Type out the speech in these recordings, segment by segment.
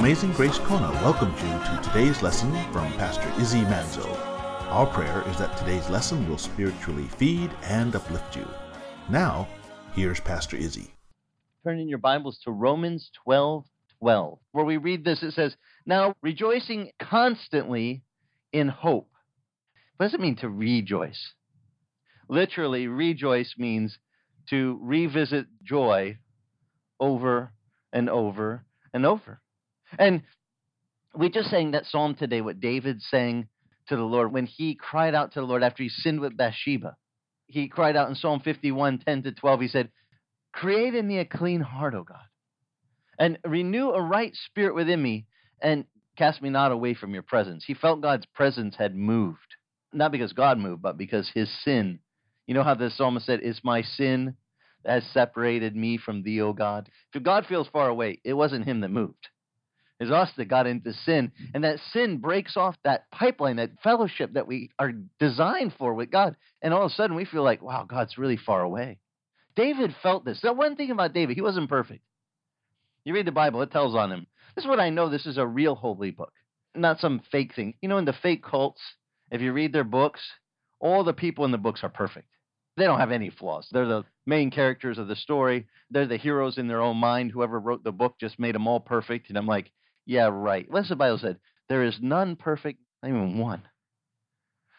Amazing Grace Kona welcomes you to today's lesson from Pastor Izzy Manzo. Our prayer is that today's lesson will spiritually feed and uplift you. Now, here's Pastor Izzy. Turn in your Bibles to Romans 12 12, where we read this. It says, Now rejoicing constantly in hope. What does it mean to rejoice? Literally, rejoice means to revisit joy over and over and over. And we just sang that psalm today, what David sang to the Lord when he cried out to the Lord after he sinned with Bathsheba. He cried out in Psalm 51, 10 to 12. He said, Create in me a clean heart, O God, and renew a right spirit within me, and cast me not away from your presence. He felt God's presence had moved, not because God moved, but because his sin. You know how the psalmist said, It's my sin that has separated me from thee, O God. If God feels far away, it wasn't him that moved. It's us that got into sin. And that sin breaks off that pipeline, that fellowship that we are designed for with God. And all of a sudden we feel like, wow, God's really far away. David felt this. The one thing about David, he wasn't perfect. You read the Bible, it tells on him. This is what I know this is a real holy book, not some fake thing. You know, in the fake cults, if you read their books, all the people in the books are perfect. They don't have any flaws. They're the main characters of the story. They're the heroes in their own mind. Whoever wrote the book just made them all perfect. And I'm like, yeah, right. What's the Bible said? There is none perfect, not even one.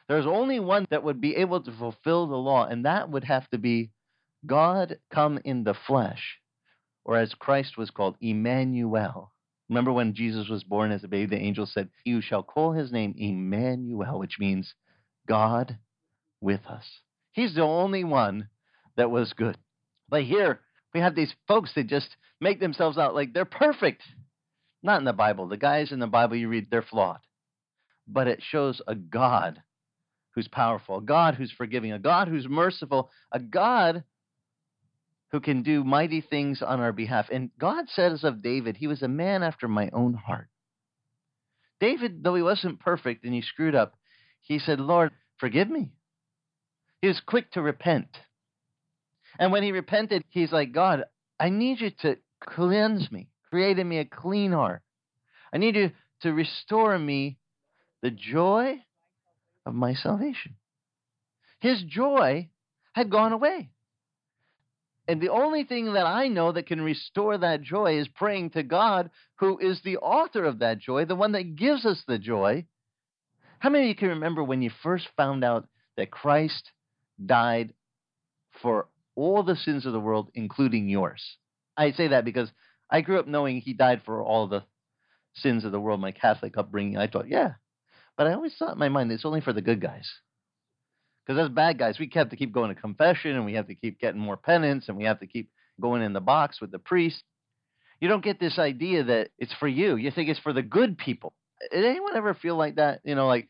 There's only one that would be able to fulfill the law, and that would have to be God come in the flesh, or as Christ was called, Emmanuel. Remember when Jesus was born as a baby, the angel said, You shall call his name Emmanuel, which means God with us. He's the only one that was good. But here, we have these folks that just make themselves out like they're perfect. Not in the Bible. The guys in the Bible you read, they're flawed. But it shows a God who's powerful, a God who's forgiving, a God who's merciful, a God who can do mighty things on our behalf. And God says of David, he was a man after my own heart. David, though he wasn't perfect and he screwed up, he said, Lord, forgive me. He was quick to repent. And when he repented, he's like, God, I need you to cleanse me, create in me a clean heart. I need you to restore me the joy of my salvation. His joy had gone away. And the only thing that I know that can restore that joy is praying to God, who is the author of that joy, the one that gives us the joy. How many of you can remember when you first found out that Christ died for all the sins of the world, including yours? I say that because I grew up knowing he died for all the sins of the world, my Catholic upbringing. I thought, yeah. But I always thought in my mind, it's only for the good guys. Because as bad guys, we have to keep going to confession and we have to keep getting more penance and we have to keep going in the box with the priest. You don't get this idea that it's for you. You think it's for the good people. Did anyone ever feel like that? You know, like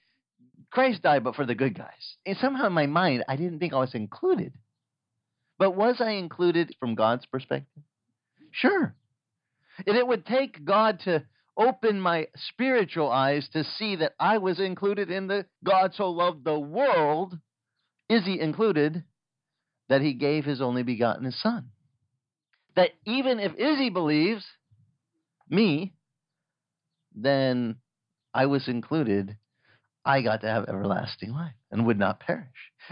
Christ died, but for the good guys. And somehow in my mind, I didn't think I was included. But was I included from God's perspective? Sure. And it would take God to open my spiritual eyes to see that I was included in the God so loved the world Is he included, that he gave his only begotten son. That even if Izzy believes me, then I was included. I got to have everlasting life and would not perish.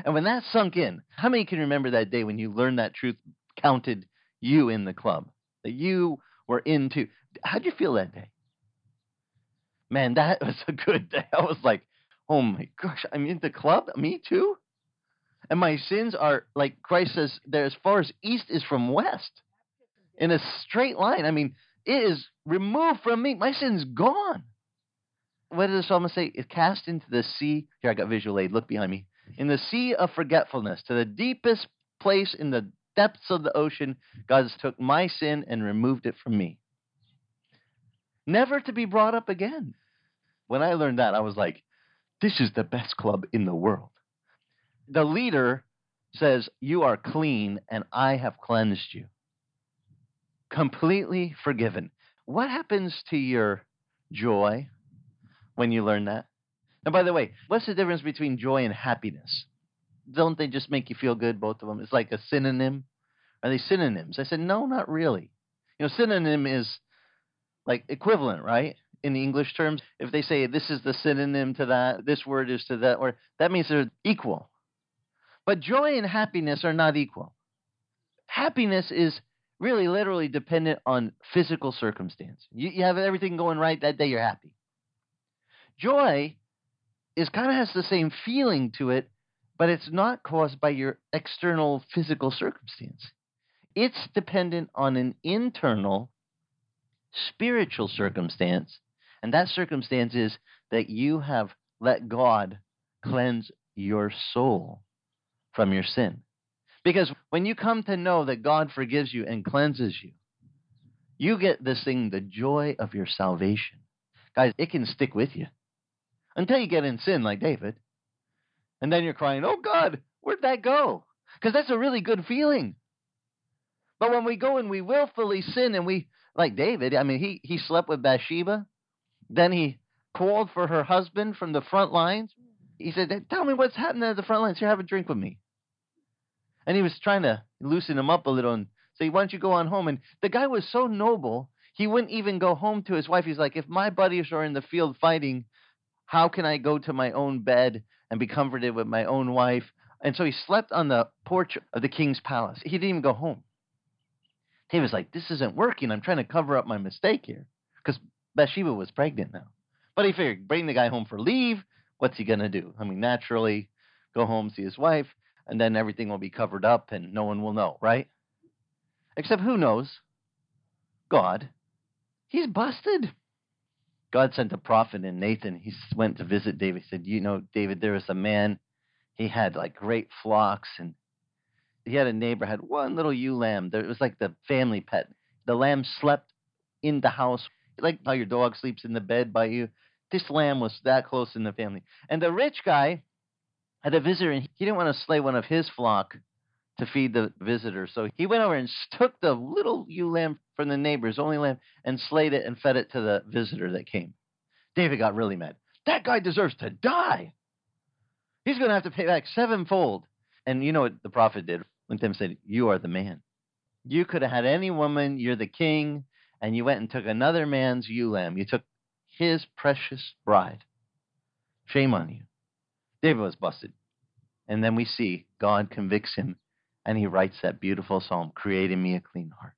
And when that sunk in, how many can remember that day when you learned that truth counted you in the club? That you were into. How'd you feel that day? Man, that was a good day. I was like, oh my gosh, I'm in the club? Me too? And my sins are, like Christ says, they're as far as east is from west in a straight line. I mean, it is removed from me. My sin's gone. What does the psalmist say? It's cast into the sea. Here, I got visual aid. Look behind me. In the sea of forgetfulness, to the deepest place in the depths of the ocean, God has took my sin and removed it from me. Never to be brought up again. When I learned that, I was like, this is the best club in the world the leader says, You are clean and I have cleansed you. Completely forgiven. What happens to your joy when you learn that? And by the way, what's the difference between joy and happiness? Don't they just make you feel good, both of them? It's like a synonym. Are they synonyms? I said, No, not really. You know, synonym is like equivalent, right? In English terms, if they say this is the synonym to that, this word is to that, or that means they're equal. But joy and happiness are not equal. Happiness is really literally dependent on physical circumstance. You, you have everything going right that day, you're happy. Joy is kind of has the same feeling to it, but it's not caused by your external physical circumstance. It's dependent on an internal spiritual circumstance, and that circumstance is that you have let God cleanse your soul from your sin. Because when you come to know that God forgives you and cleanses you, you get this thing, the joy of your salvation. Guys, it can stick with you until you get in sin like David. And then you're crying, oh God, where'd that go? Because that's a really good feeling. But when we go and we willfully sin and we, like David, I mean, he, he slept with Bathsheba. Then he called for her husband from the front lines. He said, Tell me what's happening at the front lines. Here, have a drink with me. And he was trying to loosen him up a little and say, Why don't you go on home? And the guy was so noble, he wouldn't even go home to his wife. He's like, If my buddies are in the field fighting, how can I go to my own bed and be comforted with my own wife? And so he slept on the porch of the king's palace. He didn't even go home. He was like, This isn't working. I'm trying to cover up my mistake here. Because Bathsheba was pregnant now. But he figured, bring the guy home for leave. What's he going to do? I mean, naturally, go home, see his wife, and then everything will be covered up and no one will know, right? Except who knows? God. He's busted. God sent a prophet in Nathan. He went to visit David. He said, You know, David, there was a man. He had like great flocks and he had a neighbor had one little ewe lamb. It was like the family pet. The lamb slept in the house, like how your dog sleeps in the bed by you. This lamb was that close in the family. And the rich guy had a visitor, and he didn't want to slay one of his flock to feed the visitor. So he went over and took the little ewe lamb from the neighbor's only lamb and slayed it and fed it to the visitor that came. David got really mad. That guy deserves to die. He's going to have to pay back sevenfold. And you know what the prophet did? Went to him and said, You are the man. You could have had any woman, you're the king, and you went and took another man's ewe lamb. You took his precious bride. Shame on you. David was busted. And then we see God convicts him and he writes that beautiful psalm Create in me a clean heart.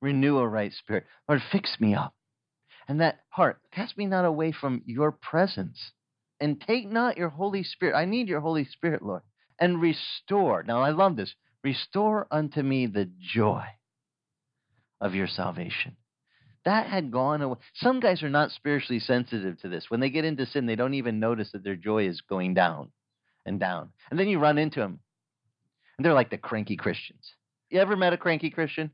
Renew a right spirit. Lord, fix me up. And that heart, cast me not away from your presence. And take not your Holy Spirit. I need your Holy Spirit, Lord and restore. Now, I love this. Restore unto me the joy of your salvation. That had gone away. Some guys are not spiritually sensitive to this. When they get into sin, they don't even notice that their joy is going down and down. And then you run into them, and they're like the cranky Christians. You ever met a cranky Christian?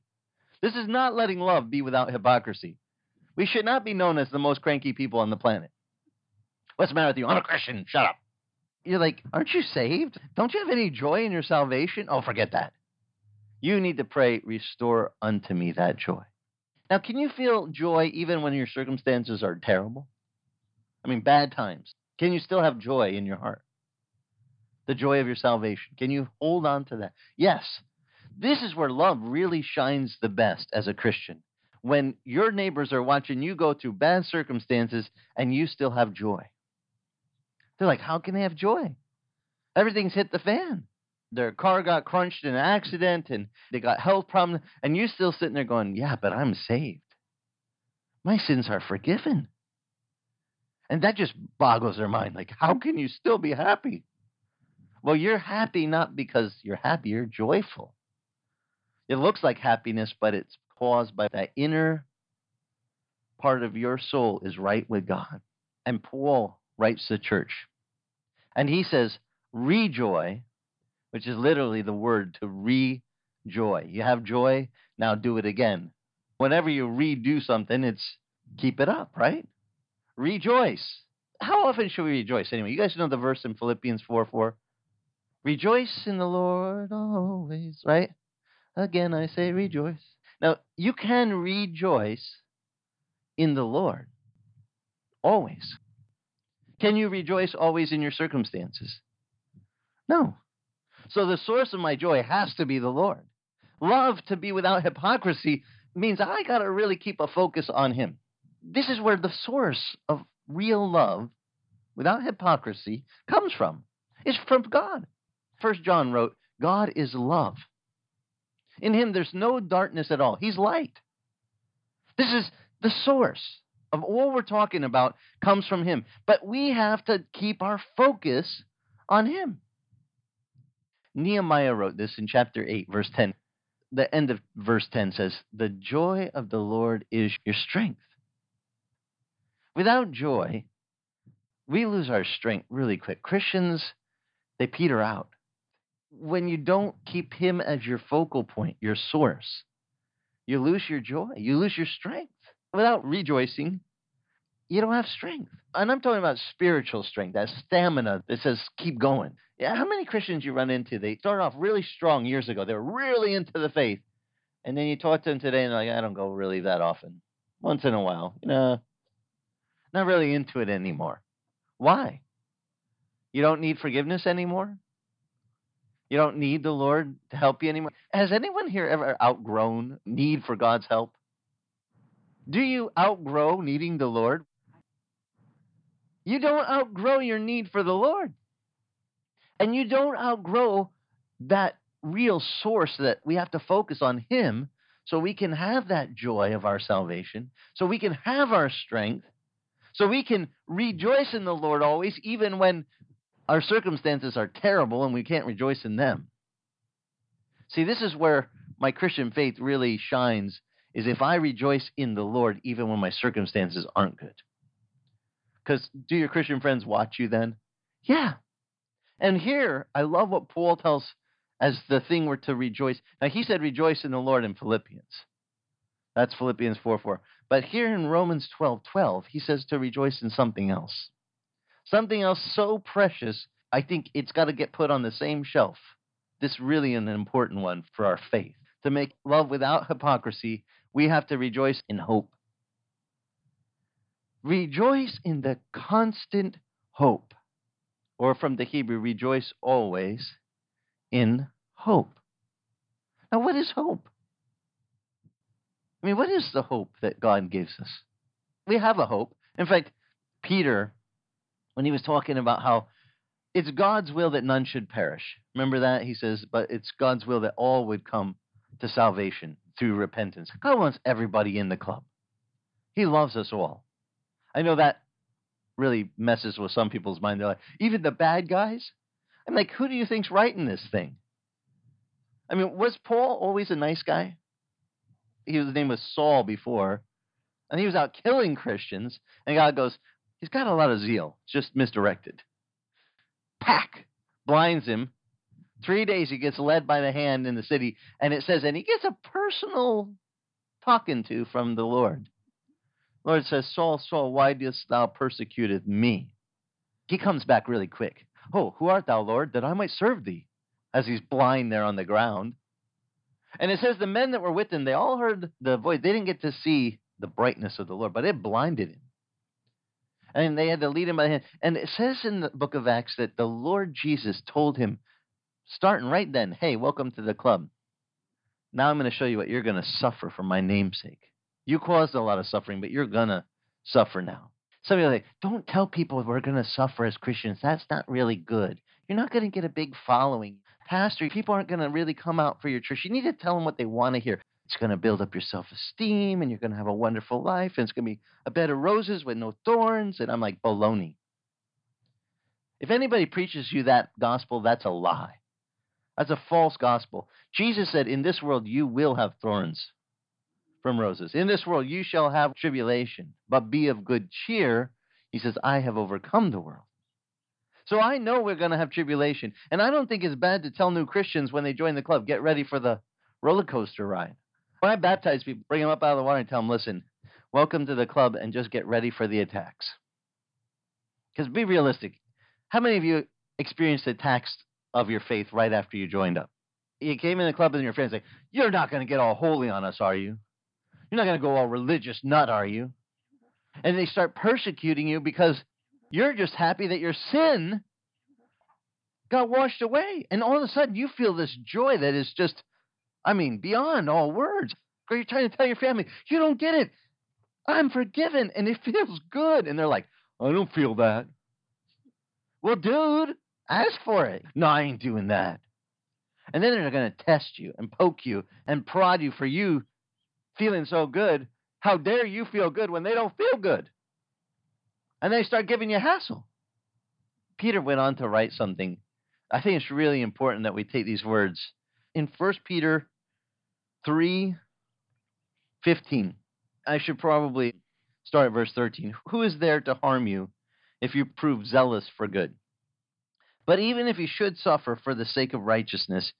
This is not letting love be without hypocrisy. We should not be known as the most cranky people on the planet. What's the matter with you? I'm a Christian. Shut up. You're like, aren't you saved? Don't you have any joy in your salvation? Oh, forget that. You need to pray, restore unto me that joy. Now, can you feel joy even when your circumstances are terrible? I mean, bad times. Can you still have joy in your heart? The joy of your salvation. Can you hold on to that? Yes. This is where love really shines the best as a Christian. When your neighbors are watching you go through bad circumstances and you still have joy. They're like, how can they have joy? Everything's hit the fan. Their car got crunched in an accident and they got health problems, and you're still sitting there going, yeah, but I'm saved. My sins are forgiven. And that just boggles their mind. Like, how can you still be happy? Well, you're happy not because you're happy, you're joyful. It looks like happiness, but it's caused by that inner part of your soul is right with God. And Paul writes the church and he says, rejoy, which is literally the word to rejoy. You have joy, now do it again. Whenever you redo something, it's keep it up, right? Rejoice. How often should we rejoice anyway? You guys know the verse in Philippians 4 4? Rejoice in the Lord always, right? Again, I say rejoice. Now, you can rejoice in the Lord always. Can you rejoice always in your circumstances? No. So the source of my joy has to be the Lord. Love to be without hypocrisy means I got to really keep a focus on Him. This is where the source of real love, without hypocrisy, comes from. It's from God. First John wrote, God is love. In him there's no darkness at all. He's light. This is the source of all we're talking about comes from him. But we have to keep our focus on him. Nehemiah wrote this in chapter 8, verse 10. The end of verse 10 says, The joy of the Lord is your strength. Without joy, we lose our strength really quick. Christians, they peter out. When you don't keep Him as your focal point, your source, you lose your joy, you lose your strength. Without rejoicing, you don't have strength. And I'm talking about spiritual strength, that stamina that says, keep going. Yeah, how many Christians you run into? They started off really strong years ago. They were really into the faith. And then you talk to them today and they're like, I don't go really that often. Once in a while. You know, not really into it anymore. Why? You don't need forgiveness anymore? You don't need the Lord to help you anymore? Has anyone here ever outgrown need for God's help? Do you outgrow needing the Lord? You don't outgrow your need for the Lord. And you don't outgrow that real source that we have to focus on Him so we can have that joy of our salvation, so we can have our strength, so we can rejoice in the Lord always, even when our circumstances are terrible and we can't rejoice in them. See, this is where my Christian faith really shines is if I rejoice in the Lord even when my circumstances aren't good. Because do your Christian friends watch you then? Yeah. And here, I love what Paul tells as the thing we're to rejoice. Now, he said rejoice in the Lord in Philippians. That's Philippians 4 4. But here in Romans 12 12, he says to rejoice in something else. Something else so precious, I think it's got to get put on the same shelf. This really an important one for our faith. To make love without hypocrisy, we have to rejoice in hope. Rejoice in the constant hope. Or from the Hebrew, rejoice always in hope. Now, what is hope? I mean, what is the hope that God gives us? We have a hope. In fact, Peter, when he was talking about how it's God's will that none should perish, remember that? He says, but it's God's will that all would come to salvation through repentance. God wants everybody in the club, He loves us all. I know that really messes with some people's mind. They're like, even the bad guys? I'm like, who do you think's writing this thing? I mean, was Paul always a nice guy? He was, his name was Saul before, and he was out killing Christians. And God goes, he's got a lot of zeal, just misdirected. Pack blinds him. Three days he gets led by the hand in the city, and it says, and he gets a personal talking to from the Lord. Lord says, Saul, Saul, why dost thou persecute me? He comes back really quick. Oh, who art thou, Lord, that I might serve thee? As he's blind there on the ground. And it says the men that were with him, they all heard the voice. They didn't get to see the brightness of the Lord, but it blinded him. And they had to lead him by the hand. And it says in the book of Acts that the Lord Jesus told him, starting right then, hey, welcome to the club. Now I'm going to show you what you're going to suffer for my namesake. You caused a lot of suffering, but you're going to suffer now. Some people like, don't tell people we're going to suffer as Christians. That's not really good. You're not going to get a big following. Pastor, people aren't going to really come out for your church. You need to tell them what they want to hear. It's going to build up your self esteem and you're going to have a wonderful life and it's going to be a bed of roses with no thorns. And I'm like, baloney. If anybody preaches you that gospel, that's a lie. That's a false gospel. Jesus said, In this world you will have thorns from roses. In this world you shall have tribulation, but be of good cheer. He says, I have overcome the world. So I know we're going to have tribulation. And I don't think it's bad to tell new Christians when they join the club, get ready for the roller coaster ride. When I baptize people, bring them up out of the water and tell them, listen, welcome to the club and just get ready for the attacks. Because be realistic. How many of you experienced attacks of your faith right after you joined up? You came in the club and your friends say, You're not going to get all holy on us, are you? You're not going to go all religious nut, are you? And they start persecuting you because you're just happy that your sin got washed away. And all of a sudden, you feel this joy that is just, I mean, beyond all words. Or you're trying to tell your family, you don't get it. I'm forgiven and it feels good. And they're like, I don't feel that. Well, dude, ask for it. No, I ain't doing that. And then they're going to test you and poke you and prod you for you feeling so good. How dare you feel good when they don't feel good? And they start giving you hassle. Peter went on to write something. I think it's really important that we take these words. In 1 Peter 3 15, I should probably start at verse 13. Who is there to harm you if you prove zealous for good? But even if you should suffer for the sake of righteousness,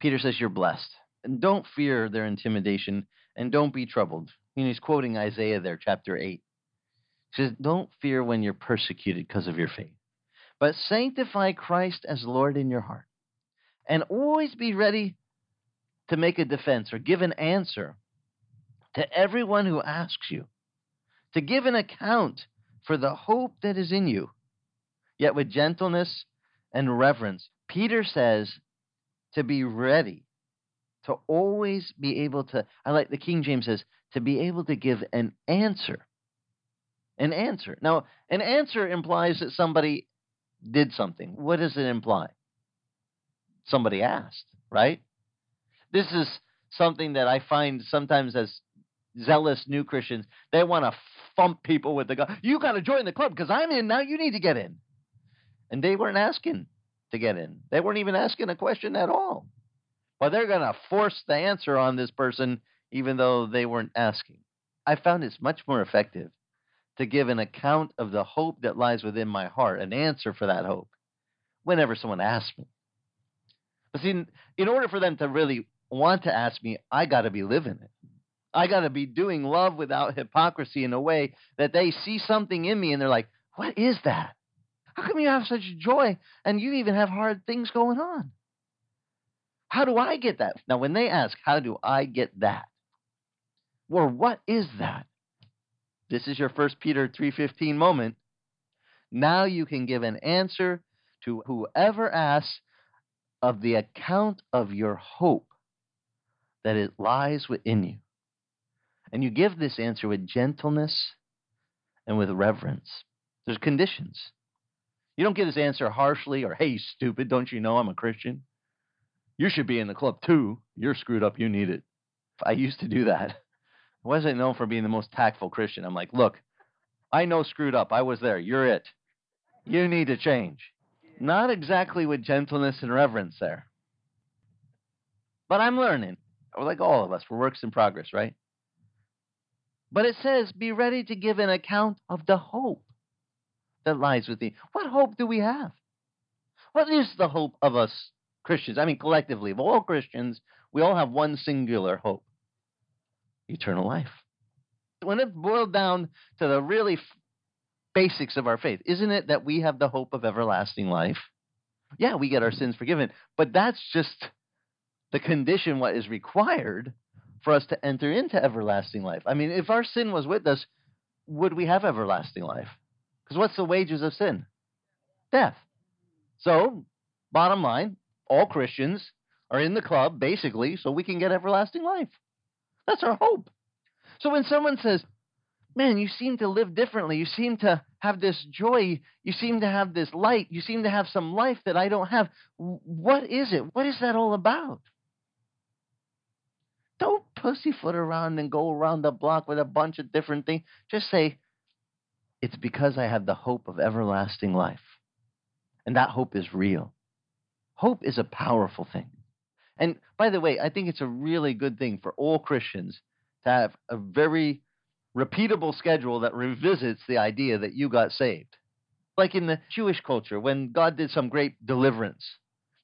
Peter says you're blessed. And don't fear their intimidation and don't be troubled. Know, he's quoting Isaiah there, chapter 8. He says, Don't fear when you're persecuted because of your faith, but sanctify Christ as Lord in your heart. And always be ready to make a defense or give an answer to everyone who asks you, to give an account for the hope that is in you, yet with gentleness and reverence. Peter says to be ready, to always be able to, I like the King James says, to be able to give an answer. An answer. Now, an answer implies that somebody did something. What does it imply? Somebody asked, right? This is something that I find sometimes as zealous new Christians, they want to thump people with the gun. You got to join the club because I'm in now. You need to get in. And they weren't asking to get in. They weren't even asking a question at all. But they're going to force the answer on this person even though they weren't asking. I found it's much more effective to give an account of the hope that lies within my heart, an answer for that hope, whenever someone asks me. But see, in order for them to really want to ask me, I got to be living it. I got to be doing love without hypocrisy in a way that they see something in me and they're like, what is that? How come you have such joy and you even have hard things going on? How do I get that? Now, when they ask, how do I get that? Or what is that? This is your first Peter 3:15 moment. Now you can give an answer to whoever asks of the account of your hope that it lies within you. And you give this answer with gentleness and with reverence. There's conditions. You don't give this answer harshly or, hey, stupid, don't you know I'm a Christian? You should be in the club too. You're screwed up. You need it. I used to do that. I wasn't known for being the most tactful Christian. I'm like, look, I know screwed up. I was there. You're it. You need to change. Not exactly with gentleness and reverence there. But I'm learning. Like all of us, we're works in progress, right? But it says, be ready to give an account of the hope that lies within. What hope do we have? What is the hope of us Christians? I mean, collectively, of all Christians, we all have one singular hope eternal life. When it boiled down to the really basics of our faith, isn't it that we have the hope of everlasting life? Yeah, we get our sins forgiven, but that's just the condition, what is required for us to enter into everlasting life. I mean, if our sin was with us, would we have everlasting life? Because what's the wages of sin? Death. So, bottom line, all Christians are in the club, basically, so we can get everlasting life. That's our hope. So when someone says, Man, you seem to live differently, you seem to have this joy, you seem to have this light, you seem to have some life that I don't have, what is it? What is that all about? Don't pussyfoot around and go around the block with a bunch of different things. Just say, It's because I have the hope of everlasting life. And that hope is real. Hope is a powerful thing. And by the way, I think it's a really good thing for all Christians to have a very repeatable schedule that revisits the idea that you got saved. Like in the Jewish culture, when God did some great deliverance.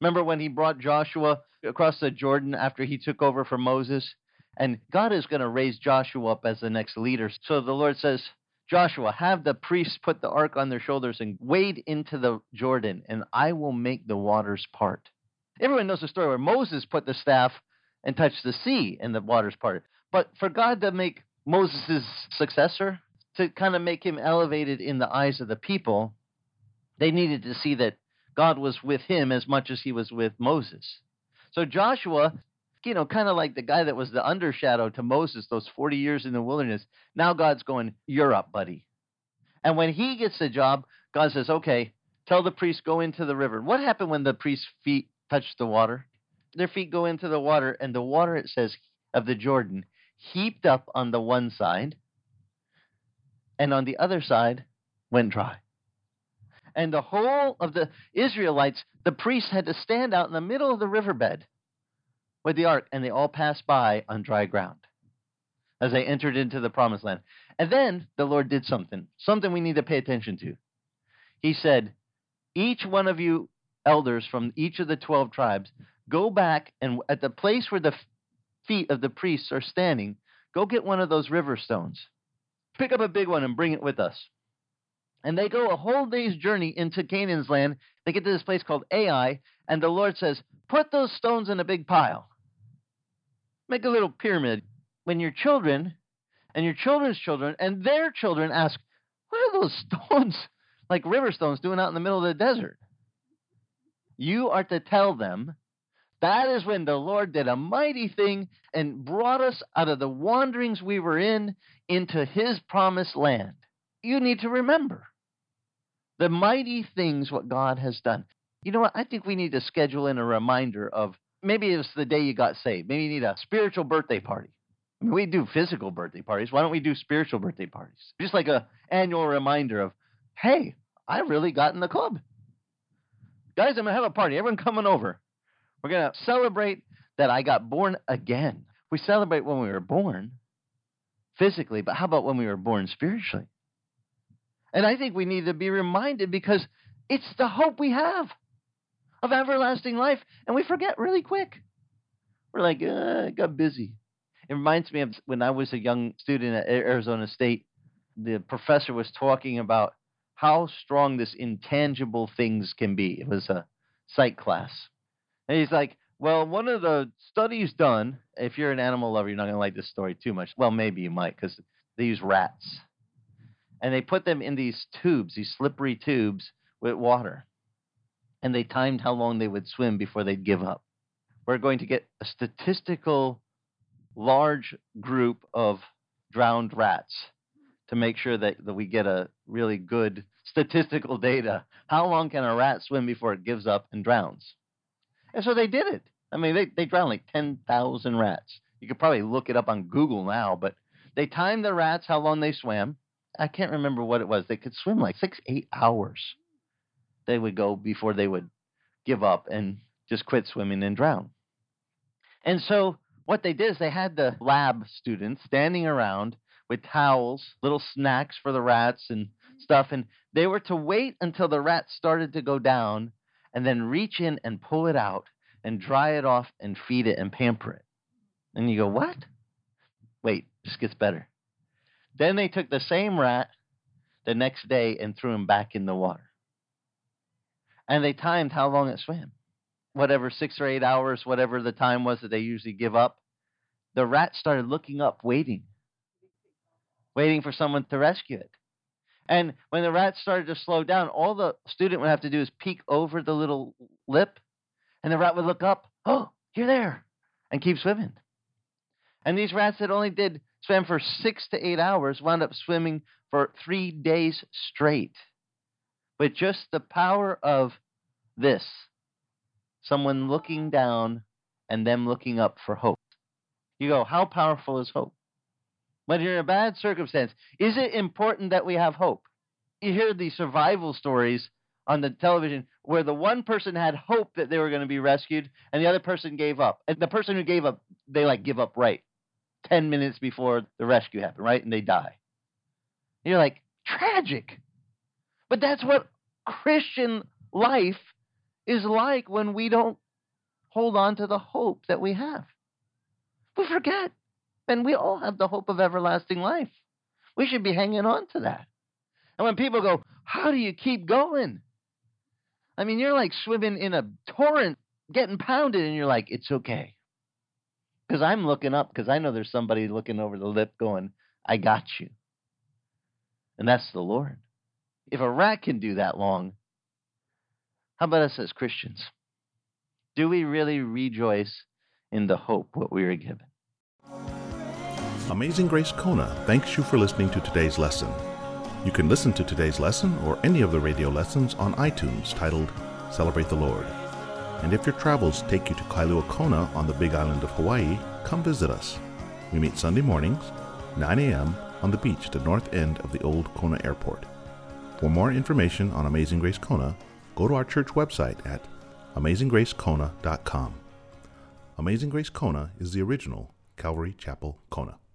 Remember when he brought Joshua across the Jordan after he took over for Moses. And God is going to raise Joshua up as the next leader. So the Lord says, Joshua, have the priests put the ark on their shoulders and wade into the Jordan, and I will make the waters part. Everyone knows the story where Moses put the staff and touched the sea, and the waters parted. But for God to make Moses' successor, to kind of make him elevated in the eyes of the people, they needed to see that God was with him as much as he was with Moses. So Joshua you know, kind of like the guy that was the undershadow to Moses those 40 years in the wilderness. Now God's going, You're up, buddy. And when he gets the job, God says, Okay, tell the priest, go into the river. What happened when the priest's feet touched the water? Their feet go into the water, and the water, it says, of the Jordan heaped up on the one side, and on the other side went dry. And the whole of the Israelites, the priests had to stand out in the middle of the riverbed with the ark, and they all passed by on dry ground as they entered into the promised land. And then the Lord did something, something we need to pay attention to. He said, Each one of you elders from each of the 12 tribes, go back and at the place where the feet of the priests are standing, go get one of those river stones. Pick up a big one and bring it with us. And they go a whole day's journey into Canaan's land. They get to this place called Ai, and the Lord says, Put those stones in a big pile. Make a little pyramid. When your children and your children's children and their children ask, What are those stones, like river stones, doing out in the middle of the desert? You are to tell them that is when the Lord did a mighty thing and brought us out of the wanderings we were in into his promised land. You need to remember the mighty things what God has done. You know what? I think we need to schedule in a reminder of maybe it's the day you got saved. Maybe you need a spiritual birthday party. I mean, we do physical birthday parties. Why don't we do spiritual birthday parties? Just like a annual reminder of, hey, I really got in the club. Guys, I'm gonna have a party. Everyone coming over. We're gonna celebrate that I got born again. We celebrate when we were born physically, but how about when we were born spiritually? And I think we need to be reminded because it's the hope we have of everlasting life, and we forget really quick. We're like, uh, I got busy. It reminds me of when I was a young student at Arizona State. The professor was talking about how strong this intangible things can be. It was a psych class. And he's like, well, one of the studies done, if you're an animal lover, you're not going to like this story too much. Well, maybe you might because they use rats and they put them in these tubes, these slippery tubes with water. And they timed how long they would swim before they'd give up. We're going to get a statistical large group of drowned rats to make sure that, that we get a really good statistical data. How long can a rat swim before it gives up and drowns? And so they did it. I mean, they, they drowned like 10,000 rats. You could probably look it up on Google now, but they timed the rats how long they swam I can't remember what it was. They could swim like six, eight hours. They would go before they would give up and just quit swimming and drown. And so what they did is they had the lab students standing around with towels, little snacks for the rats and stuff, and they were to wait until the rat started to go down and then reach in and pull it out and dry it off and feed it and pamper it. And you go, what? Wait, this gets better. Then they took the same rat the next day and threw him back in the water. And they timed how long it swam. Whatever, six or eight hours, whatever the time was that they usually give up. The rat started looking up, waiting, waiting for someone to rescue it. And when the rat started to slow down, all the student would have to do is peek over the little lip, and the rat would look up, oh, you're there, and keep swimming. And these rats that only did swam for six to eight hours, wound up swimming for three days straight. But just the power of this someone looking down and them looking up for hope. You go, how powerful is hope? When you're in a bad circumstance, is it important that we have hope? You hear these survival stories on the television where the one person had hope that they were going to be rescued and the other person gave up. And the person who gave up, they like give up right. 10 minutes before the rescue happened, right? And they die. And you're like, tragic. But that's what Christian life is like when we don't hold on to the hope that we have. We forget. And we all have the hope of everlasting life. We should be hanging on to that. And when people go, How do you keep going? I mean, you're like swimming in a torrent, getting pounded, and you're like, It's okay. Because I'm looking up because I know there's somebody looking over the lip going, I got you. And that's the Lord. If a rat can do that long, how about us as Christians? Do we really rejoice in the hope what we are given. Amazing Grace Kona thanks you for listening to today's lesson. You can listen to today's lesson or any of the radio lessons on iTunes titled Celebrate the Lord. And if your travels take you to Kailua Kona on the Big Island of Hawaii, come visit us. We meet Sunday mornings, 9 a.m., on the beach at the north end of the old Kona Airport. For more information on Amazing Grace Kona, go to our church website at amazinggracekona.com. Amazing Grace Kona is the original Calvary Chapel Kona.